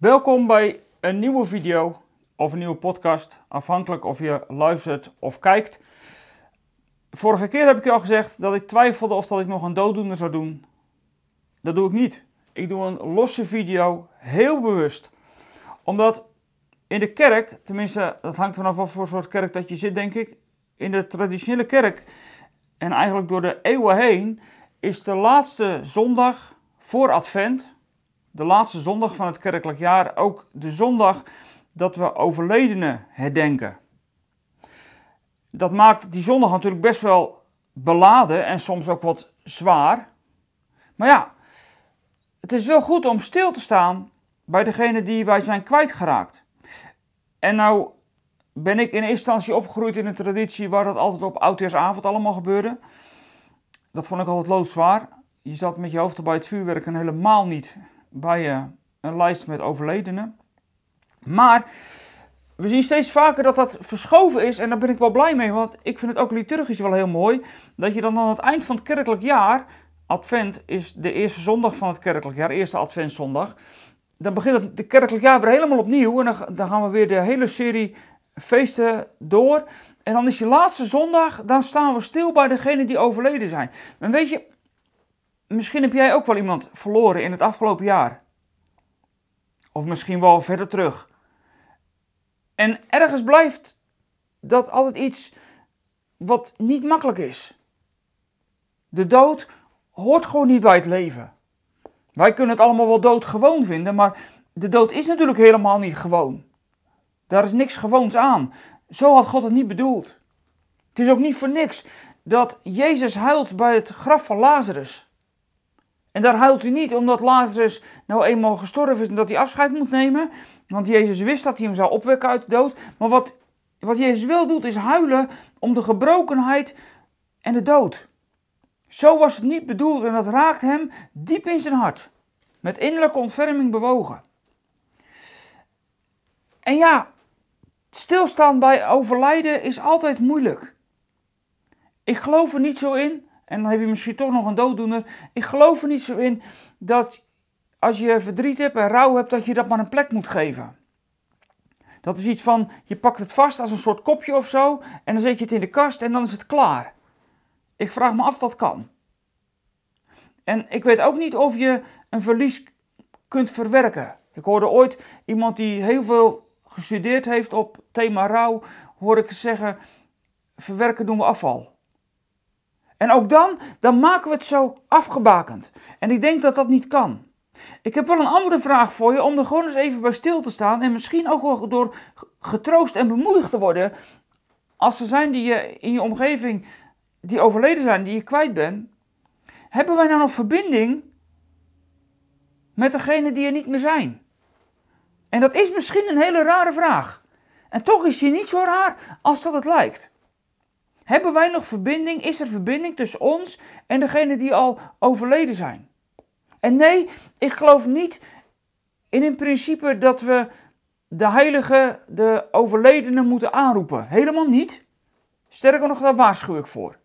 Welkom bij een nieuwe video of een nieuwe podcast, afhankelijk of je luistert of kijkt. Vorige keer heb ik je al gezegd dat ik twijfelde of dat ik nog een dooddoener zou doen. Dat doe ik niet. Ik doe een losse video, heel bewust. Omdat in de kerk, tenminste dat hangt vanaf wat voor soort kerk dat je zit denk ik. In de traditionele kerk en eigenlijk door de eeuwen heen is de laatste zondag voor Advent, de laatste zondag van het kerkelijk jaar, ook de zondag dat we overledenen herdenken. Dat maakt die zondag natuurlijk best wel beladen en soms ook wat zwaar. Maar ja, het is wel goed om stil te staan bij degene die wij zijn kwijtgeraakt. En nou ben ik in eerste instantie opgegroeid in een traditie waar dat altijd op oudjaarsavond allemaal gebeurde. Dat vond ik altijd loodzwaar. Je zat met je hoofd bij het vuurwerk en helemaal niet bij uh, een lijst met overledenen. Maar we zien steeds vaker dat dat verschoven is en daar ben ik wel blij mee, want ik vind het ook liturgisch wel heel mooi dat je dan aan het eind van het kerkelijk jaar, Advent is de eerste zondag van het kerkelijk jaar, eerste Adventzondag, dan begint het de kerkelijk jaar weer helemaal opnieuw en dan, dan gaan we weer de hele serie feesten door. En dan is je laatste zondag, dan staan we stil bij degenen die overleden zijn. En weet je, misschien heb jij ook wel iemand verloren in het afgelopen jaar. Of misschien wel verder terug. En ergens blijft dat altijd iets wat niet makkelijk is. De dood hoort gewoon niet bij het leven. Wij kunnen het allemaal wel doodgewoon vinden, maar de dood is natuurlijk helemaal niet gewoon. Daar is niks gewoons aan. Zo had God het niet bedoeld. Het is ook niet voor niks dat Jezus huilt bij het graf van Lazarus. En daar huilt hij niet omdat Lazarus nou eenmaal gestorven is en dat hij afscheid moet nemen. Want Jezus wist dat hij hem zou opwekken uit de dood. Maar wat, wat Jezus wil doet is huilen om de gebrokenheid en de dood. Zo was het niet bedoeld en dat raakt hem diep in zijn hart. Met innerlijke ontferming bewogen. En ja, stilstaan bij overlijden is altijd moeilijk. Ik geloof er niet zo in, en dan heb je misschien toch nog een dooddoener. Ik geloof er niet zo in dat als je verdriet hebt en rouw hebt, dat je dat maar een plek moet geven. Dat is iets van, je pakt het vast als een soort kopje of zo, en dan zet je het in de kast en dan is het klaar. Ik vraag me af dat kan. En ik weet ook niet of je een verlies kunt verwerken. Ik hoorde ooit iemand die heel veel gestudeerd heeft op thema rouw, hoor ik zeggen, verwerken doen we afval. En ook dan, dan maken we het zo afgebakend. En ik denk dat dat niet kan. Ik heb wel een andere vraag voor je om er gewoon eens even bij stil te staan en misschien ook wel door getroost en bemoedigd te worden als er zijn die je in je omgeving die overleden zijn, die je kwijt bent. Hebben wij nou nog verbinding met degene die er niet meer zijn? En dat is misschien een hele rare vraag. En toch is die niet zo raar als dat het lijkt. Hebben wij nog verbinding? Is er verbinding tussen ons en degene die al overleden zijn? En nee, ik geloof niet in in principe dat we de heilige, de overledenen moeten aanroepen. Helemaal niet. Sterker nog, daar waarschuw ik voor.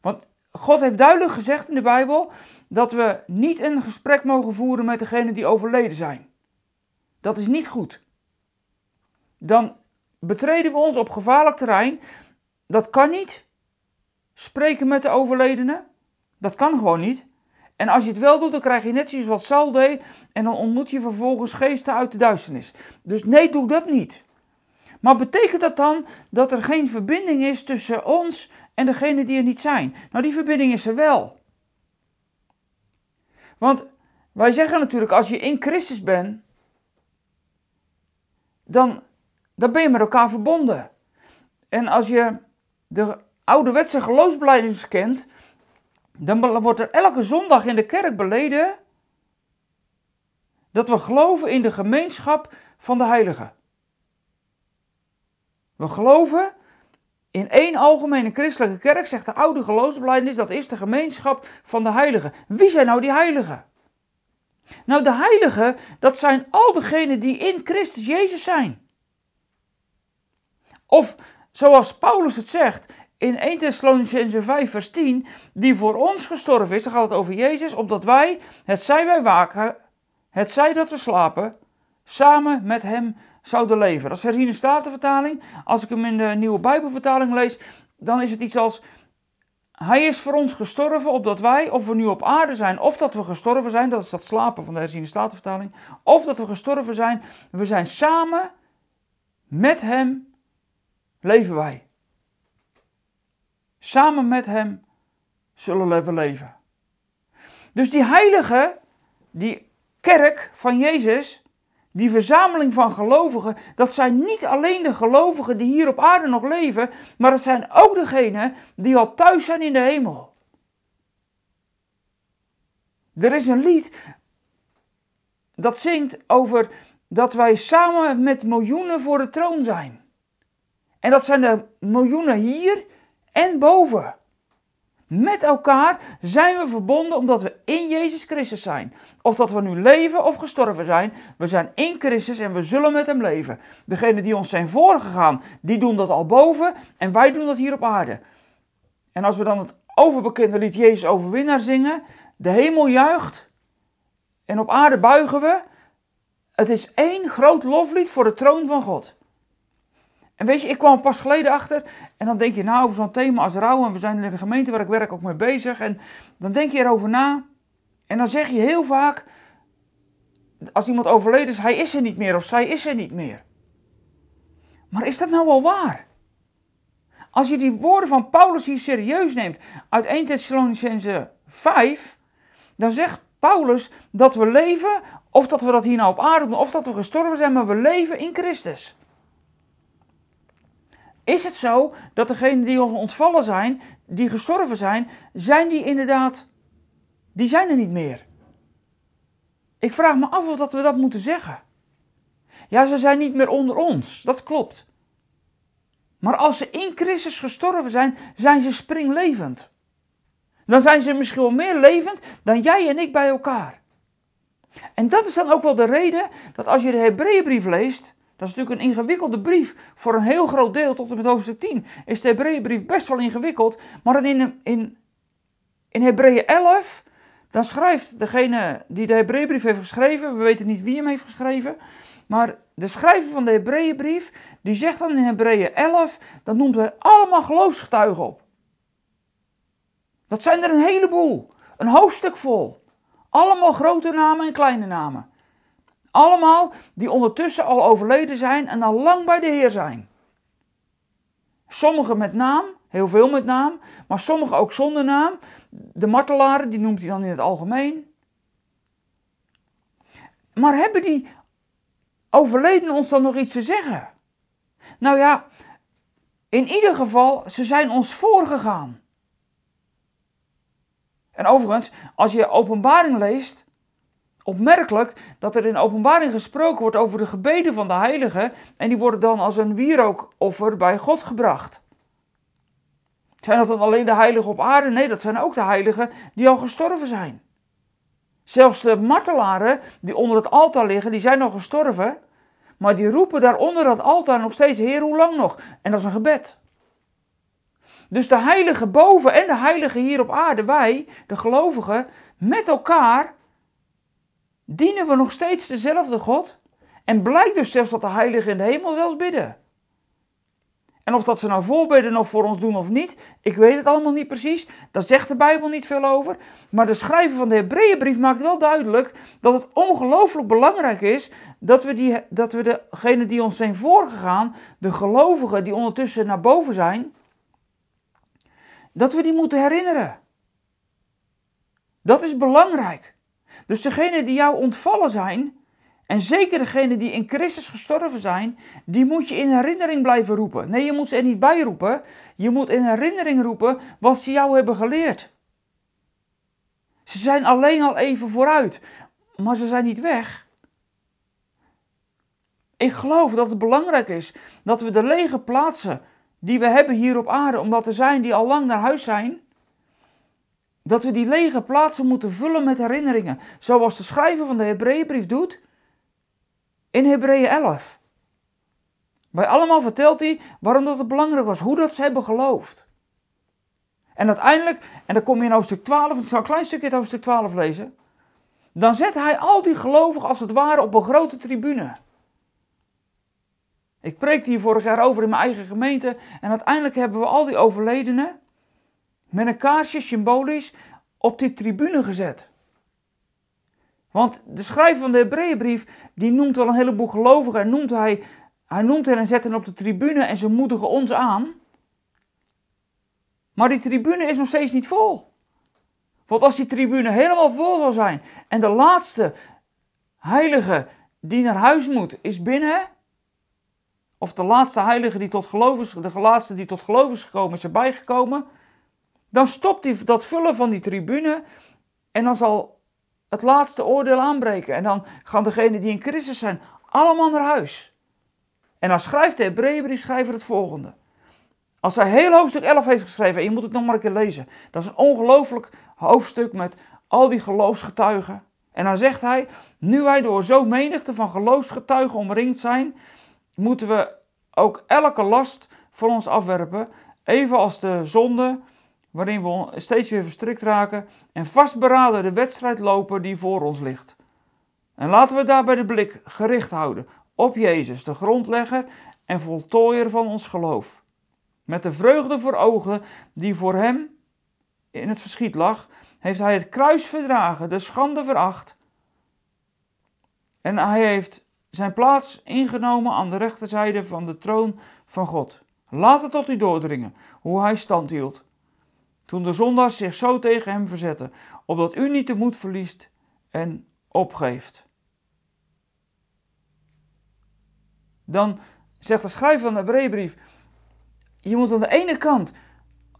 Want God heeft duidelijk gezegd in de Bijbel dat we niet een gesprek mogen voeren met degene die overleden zijn. Dat is niet goed. Dan betreden we ons op gevaarlijk terrein. Dat kan niet. Spreken met de overledene. Dat kan gewoon niet. En als je het wel doet, dan krijg je net zoals wat deed. En dan ontmoet je vervolgens geesten uit de duisternis. Dus nee, doe dat niet. Maar betekent dat dan dat er geen verbinding is tussen ons en degene die er niet zijn? Nou, die verbinding is er wel. Want wij zeggen natuurlijk, als je in Christus bent, dan, dan ben je met elkaar verbonden. En als je de ouderwetse geloofsbeleidings kent, dan wordt er elke zondag in de kerk beleden dat we geloven in de gemeenschap van de heiligen. We geloven in één algemene christelijke kerk, zegt de oude geloofsbelijdenis, dat is de gemeenschap van de heiligen. Wie zijn nou die heiligen? Nou, de heiligen, dat zijn al degenen die in Christus Jezus zijn. Of zoals Paulus het zegt in 1 Thessalonicense 5 vers 10, die voor ons gestorven is, dan gaat het over Jezus, opdat wij, het zij wij waken, het zij dat we slapen, samen met hem zouden leven. Is herziene statenvertaling. Als ik hem in de nieuwe Bijbelvertaling lees, dan is het iets als hij is voor ons gestorven, opdat wij, of we nu op aarde zijn, of dat we gestorven zijn, dat is dat slapen van de herziene statenvertaling, of dat we gestorven zijn, we zijn samen met hem, leven wij. Samen met hem zullen we leven. Dus die heilige, die kerk van Jezus, die verzameling van gelovigen, dat zijn niet alleen de gelovigen die hier op aarde nog leven, maar het zijn ook degenen die al thuis zijn in de hemel. Er is een lied dat zingt over dat wij samen met miljoenen voor de troon zijn. En dat zijn de miljoenen hier en boven. Met elkaar zijn we verbonden omdat we in Jezus Christus zijn. Of dat we nu leven of gestorven zijn, we zijn in Christus en we zullen met Hem leven. Degenen die ons zijn voorgegaan, die doen dat al boven en wij doen dat hier op aarde. En als we dan het overbekende lied Jezus overwinnaar zingen, de hemel juicht en op aarde buigen we. Het is één groot loflied voor de troon van God. En weet je, ik kwam pas geleden achter en dan denk je nou over zo'n thema als rouw en we zijn in de gemeente waar ik werk ook mee bezig en dan denk je erover na en dan zeg je heel vaak als iemand overleden is, hij is er niet meer of zij is er niet meer. Maar is dat nou wel waar? Als je die woorden van Paulus hier serieus neemt uit 1 Thessalonicense 5, dan zegt Paulus dat we leven, of dat we dat hier nou op aarde doen, of dat we gestorven zijn, maar we leven in Christus. Is het zo dat degenen die ons ontvallen zijn, die gestorven zijn, zijn die inderdaad, die zijn er niet meer? Ik vraag me af of dat we dat moeten zeggen. Ja, ze zijn niet meer onder ons, dat klopt. Maar als ze in Christus gestorven zijn, zijn ze springlevend. Dan zijn ze misschien wel meer levend dan jij en ik bij elkaar. En dat is dan ook wel de reden dat als je de Hebreeënbrief leest, dat is natuurlijk een ingewikkelde brief. Voor een heel groot deel, tot en met hoofdstuk 10, is de Hebreeënbrief best wel ingewikkeld. Maar in, in, in Hebreeën 11, dan schrijft degene die de Hebreeënbrief heeft geschreven, we weten niet wie hem heeft geschreven, maar de schrijver van de Hebreeënbrief, die zegt dan in Hebreeën 11, dan noemt hij allemaal geloofsgetuigen op. Dat zijn er een heleboel, een hoofdstuk vol. Allemaal grote namen en kleine namen. Allemaal die ondertussen al overleden zijn en al lang bij de Heer zijn. Sommigen met naam, heel veel met naam, maar sommigen ook zonder naam. De martelaren, die noemt hij dan in het algemeen. Maar hebben die overledenen ons dan nog iets te zeggen? Nou ja, in ieder geval, ze zijn ons voorgegaan. En overigens, als je openbaring leest, opmerkelijk dat er in openbaring gesproken wordt over de gebeden van de heiligen en die worden dan als een wierookoffer bij God gebracht. Zijn dat dan alleen de heiligen op aarde? Nee, dat zijn ook de heiligen die al gestorven zijn. Zelfs de martelaren die onder het altaar liggen, die zijn al gestorven, maar die roepen daar onder dat altaar nog steeds, Heer, hoe lang nog? En dat is een gebed. Dus de heiligen boven en de heiligen hier op aarde, wij, de gelovigen, met elkaar dienen we nog steeds dezelfde God. En blijkt dus zelfs dat de heiligen in de hemel zelfs bidden. En of dat ze nou voorbeden nog voor ons doen of niet, ik weet het allemaal niet precies. Daar zegt de Bijbel niet veel over. Maar de schrijver van de Hebreeënbrief maakt wel duidelijk dat het ongelooflijk belangrijk is dat we, die, dat we degenen die ons zijn voorgegaan, de gelovigen die ondertussen naar boven zijn, dat we die moeten herinneren. Dat is belangrijk. Dus degenen die jou ontvallen zijn, en zeker degenen die in Christus gestorven zijn, die moet je in herinnering blijven roepen. Nee, je moet ze er niet bij roepen. Je moet in herinnering roepen wat ze jou hebben geleerd. Ze zijn alleen al even vooruit, maar ze zijn niet weg. Ik geloof dat het belangrijk is dat we de lege plaatsen die we hebben hier op aarde, omdat er zijn die al lang naar huis zijn, dat we die lege plaatsen moeten vullen met herinneringen. Zoals de schrijver van de Hebreeënbrief doet in Hebreeën 11. Bij allemaal vertelt hij waarom dat het belangrijk was, hoe dat ze hebben geloofd. En uiteindelijk, en dan kom je in hoofdstuk 12, ik zal een klein stukje uit hoofdstuk 12 lezen. dan zet hij al die gelovigen als het ware op een grote tribune. Ik preekte hier vorig jaar over in mijn eigen gemeente en uiteindelijk hebben we al die overledenen met een kaarsje symbolisch op die tribune gezet. Want de schrijver van de Hebreeënbrief, die noemt wel een heleboel gelovigen en noemt hij, hij noemt hen en zet hen op de tribune en ze moedigen ons aan. Maar die tribune is nog steeds niet vol. Want als die tribune helemaal vol zal zijn en de laatste heilige die naar huis moet is binnen, of de laatste heilige die tot geloof is, de laatste die tot geloof is gekomen is erbij gekomen, dan stopt die, dat vullen van die tribune en dan zal het laatste oordeel aanbreken. En dan gaan degenen die in Christus zijn allemaal naar huis. En dan schrijft de Hebreeënbriefschrijver het volgende. Als hij heel hoofdstuk 11 heeft geschreven, en je moet het nog maar een keer lezen. Dat is een ongelooflijk hoofdstuk met al die geloofsgetuigen. En dan zegt hij, nu wij door zo'n menigte van geloofsgetuigen omringd zijn, moeten we ook elke last van ons afwerpen, evenals de zonde waarin we steeds weer verstrikt raken en vastberaden de wedstrijd lopen die voor ons ligt. En laten we daarbij de blik gericht houden op Jezus, de grondlegger en voltooier van ons geloof. Met de vreugde voor ogen die voor hem in het verschiet lag, heeft hij het kruis verdragen, de schande veracht. En hij heeft zijn plaats ingenomen aan de rechterzijde van de troon van God. Laat het tot u doordringen hoe hij stand hield. Toen de zondaars zich zo tegen hem verzetten, opdat u niet de moed verliest en opgeeft. Dan zegt de schrijver van de Hebreeënbrief, je moet aan de ene kant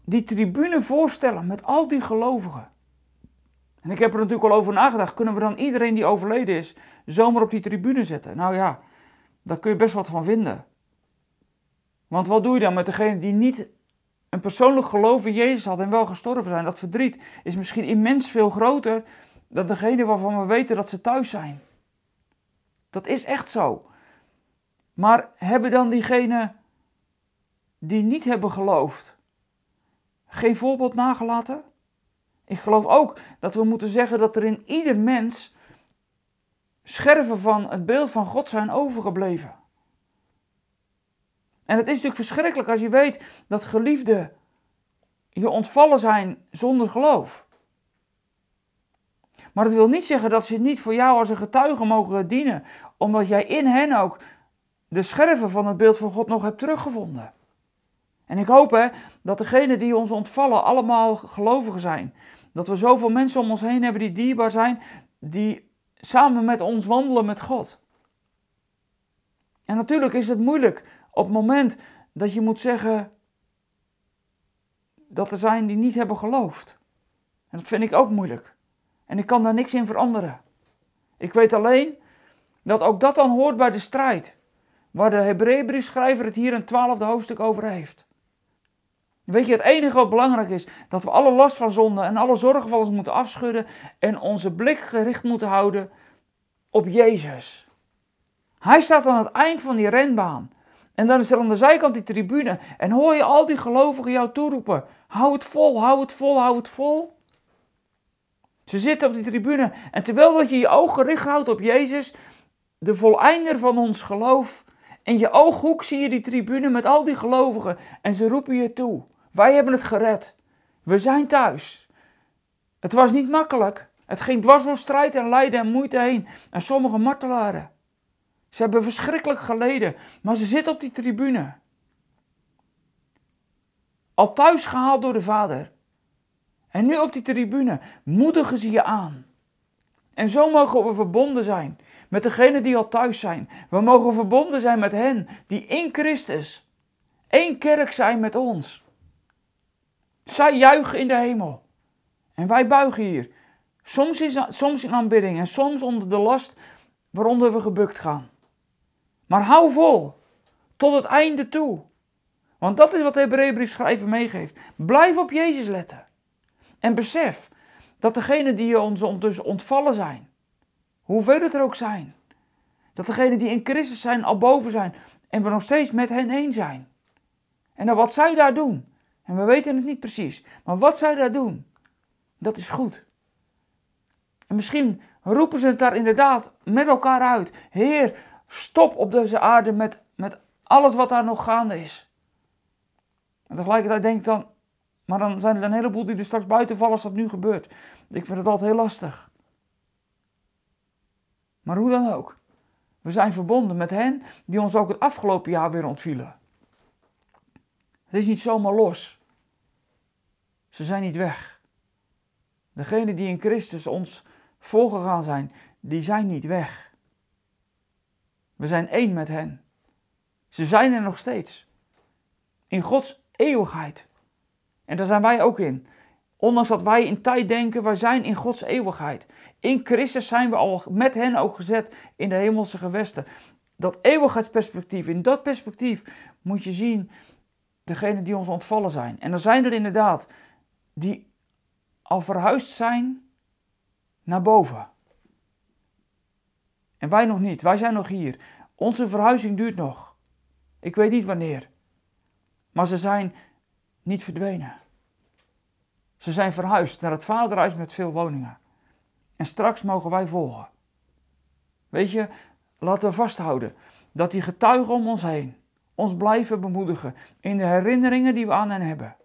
die tribune voorstellen met al die gelovigen. En ik heb er natuurlijk al over nagedacht, kunnen we dan iedereen die overleden is zomaar op die tribune zetten? Nou ja, daar kun je best wat van vinden. Want wat doe je dan met degene die niet een persoonlijk geloof in Jezus had en wel gestorven zijn? Dat verdriet is misschien immens veel groter dan degene waarvan we weten dat ze thuis zijn. Dat is echt zo. Maar hebben dan diegenen die niet hebben geloofd geen voorbeeld nagelaten? Ik geloof ook dat we moeten zeggen dat er in ieder mens scherven van het beeld van God zijn overgebleven. En het is natuurlijk verschrikkelijk als je weet dat geliefden je ontvallen zijn zonder geloof. Maar dat wil niet zeggen dat ze niet voor jou als een getuige mogen dienen, omdat jij in hen ook de scherven van het beeld van God nog hebt teruggevonden. En ik hoop hè, dat degenen die ons ontvallen allemaal gelovigen zijn. Dat we zoveel mensen om ons heen hebben die dierbaar zijn, die samen met ons wandelen met God. En natuurlijk is het moeilijk op het moment dat je moet zeggen dat er zijn die niet hebben geloofd. En dat vind ik ook moeilijk. En ik kan daar niks in veranderen. Ik weet alleen dat ook dat dan hoort bij de strijd. Waar de Hebreeënbriefschrijver het hier een twaalfde hoofdstuk over heeft. Weet je, het enige wat belangrijk is, dat we alle last van zonde en alle zorgen van ons moeten afschudden en onze blik gericht moeten houden op Jezus. Hij staat aan het eind van die renbaan. En dan is er aan de zijkant die tribune. En hoor je al die gelovigen jou toeroepen. Hou het vol, hou het vol, hou het vol. Ze zitten op die tribune. En terwijl dat je je oog gericht houdt op Jezus, de voleinder van ons geloof. In je ooghoek zie je die tribune met al die gelovigen. En ze roepen je toe. Wij hebben het gered. We zijn thuis. Het was niet makkelijk. Het ging dwars door strijd en lijden en moeite heen. En sommige martelaren. Ze hebben verschrikkelijk geleden, maar ze zitten op die tribune. Al thuis gehaald door de vader. En nu op die tribune moedigen ze je aan. En zo mogen we verbonden zijn met degenen die al thuis zijn. We mogen verbonden zijn met hen die in Christus één kerk zijn met ons. Zij juichen in de hemel. En wij buigen hier. Soms in, soms in aanbidding en soms onder de last waaronder we gebukt gaan. Maar hou vol. Tot het einde toe. Want dat is wat de Hebreeënbrief schrijver meegeeft. Blijf op Jezus letten. En besef dat degenen die ons ondertussen ontvallen zijn, hoeveel het er ook zijn, dat degenen die in Christus zijn al boven zijn en we nog steeds met hen één zijn. En dan wat zij daar doen, en we weten het niet precies, maar wat zij daar doen, dat is goed. En misschien roepen ze het daar inderdaad met elkaar uit. Heer, stop op deze aarde met, met alles wat daar nog gaande is. En tegelijkertijd denk ik dan, maar dan zijn er een heleboel die er straks buiten vallen als dat nu gebeurt. Ik vind het altijd heel lastig. Maar hoe dan ook. We zijn verbonden met hen die ons ook het afgelopen jaar weer ontvielen. Het is niet zomaar los. Ze zijn niet weg. Degenen die in Christus ons voorgegaan zijn, die zijn niet weg. We zijn één met hen. Ze zijn er nog steeds. In Gods eeuwigheid. En daar zijn wij ook in. Ondanks dat wij in tijd denken, wij zijn in Gods eeuwigheid. In Christus zijn we al met hen ook gezet in de hemelse gewesten. Dat eeuwigheidsperspectief, in dat perspectief moet je zien degenen die ons ontvallen zijn. En er zijn er inderdaad die al verhuisd zijn naar boven. En wij nog niet, wij zijn nog hier. Onze verhuizing duurt nog. Ik weet niet wanneer. Maar ze zijn niet verdwenen. Ze zijn verhuisd naar het vaderhuis met veel woningen. En straks mogen wij volgen. Weet je, laten we vasthouden dat die getuigen om ons heen ons blijven bemoedigen in de herinneringen die we aan hen hebben.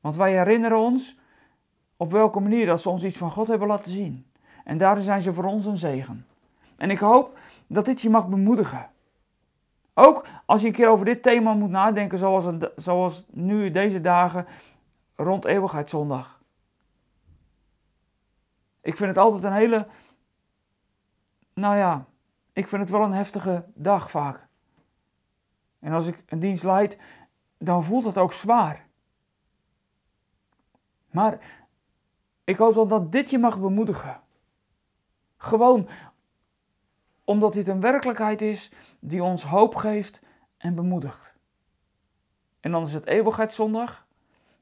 Want wij herinneren ons op welke manier dat ze ons iets van God hebben laten zien. En daarin zijn ze voor ons een zegen. En ik hoop dat dit je mag bemoedigen. Ook als je een keer over dit thema moet nadenken, zoals, zoals nu deze dagen rond Eeuwigheidszondag. Ik vind het altijd een hele, nou ja, ik vind het wel een heftige dag vaak. En als ik een dienst leid, dan voelt het ook zwaar. Maar ik hoop dan dat dit je mag bemoedigen. Gewoon omdat dit een werkelijkheid is die ons hoop geeft en bemoedigt. En dan is het eeuwigheidszondag,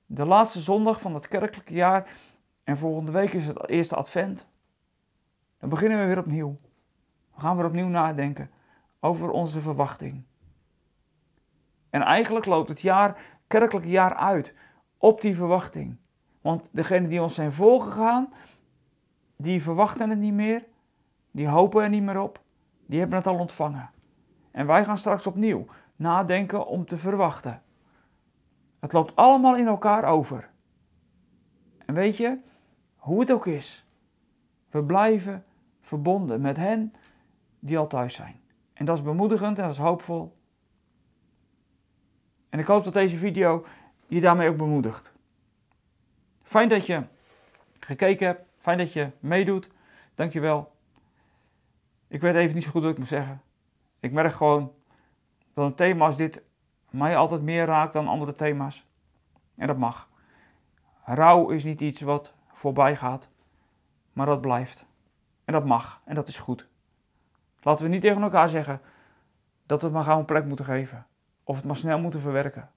de laatste zondag van het kerkelijke jaar. En volgende week is het eerste advent. Dan beginnen we weer opnieuw. We gaan weer opnieuw nadenken over onze verwachting. En eigenlijk loopt het jaar, kerkelijke jaar uit op die verwachting. Want degenen die ons zijn voorgegaan, die verwachten het niet meer, die hopen er niet meer op, die hebben het al ontvangen. En wij gaan straks opnieuw nadenken om te verwachten. Het loopt allemaal in elkaar over. En weet je, hoe het ook is, we blijven verbonden met hen die al thuis zijn. En dat is bemoedigend en dat is hoopvol. En ik hoop dat deze video je daarmee ook bemoedigt. Fijn dat je gekeken hebt. Fijn dat je meedoet. Dankjewel. Ik weet even niet zo goed wat ik moet zeggen. Ik merk gewoon dat een thema als dit mij altijd meer raakt dan andere thema's. En dat mag. Rouw is niet iets wat voorbij gaat, maar dat blijft. En dat mag. En dat is goed. Laten we niet tegen elkaar zeggen dat we het maar gauw een plek moeten geven. Of het maar snel moeten verwerken.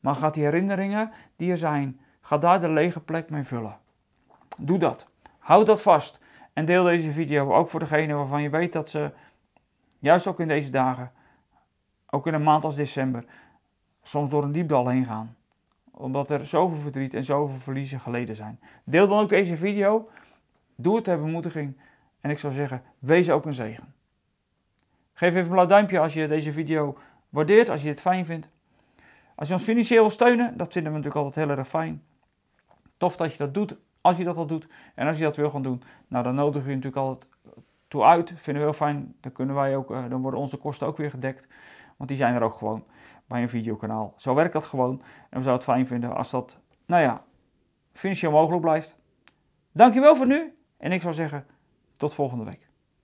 Maar gaat die herinneringen die er zijn, ga daar de lege plek mee vullen. Doe dat. Houd dat vast. En deel deze video ook voor degene waarvan je weet dat ze, juist ook in deze dagen, ook in een maand als december, soms door een diepdal heen gaan. Omdat er zoveel verdriet en zoveel verliezen geleden zijn. Deel dan ook deze video. Doe het ter bemoediging. En ik zou zeggen, wees ook een zegen. Geef even een blauw duimpje als je deze video waardeert, als je het fijn vindt. Als je ons financieel wil steunen, dat vinden we natuurlijk altijd heel erg fijn. Tof dat je dat doet, als je dat al doet. En als je dat wil gaan doen, nou dan nodigen we je natuurlijk altijd toe uit. Vinden we heel fijn. Dan kunnen wij ook, eh, dan worden onze kosten ook weer gedekt. Want die zijn er ook gewoon bij een videokanaal. Zo werkt dat gewoon. En we zouden het fijn vinden als dat, nou ja, financieel mogelijk blijft. Dankjewel voor nu. En ik zou zeggen, tot volgende week.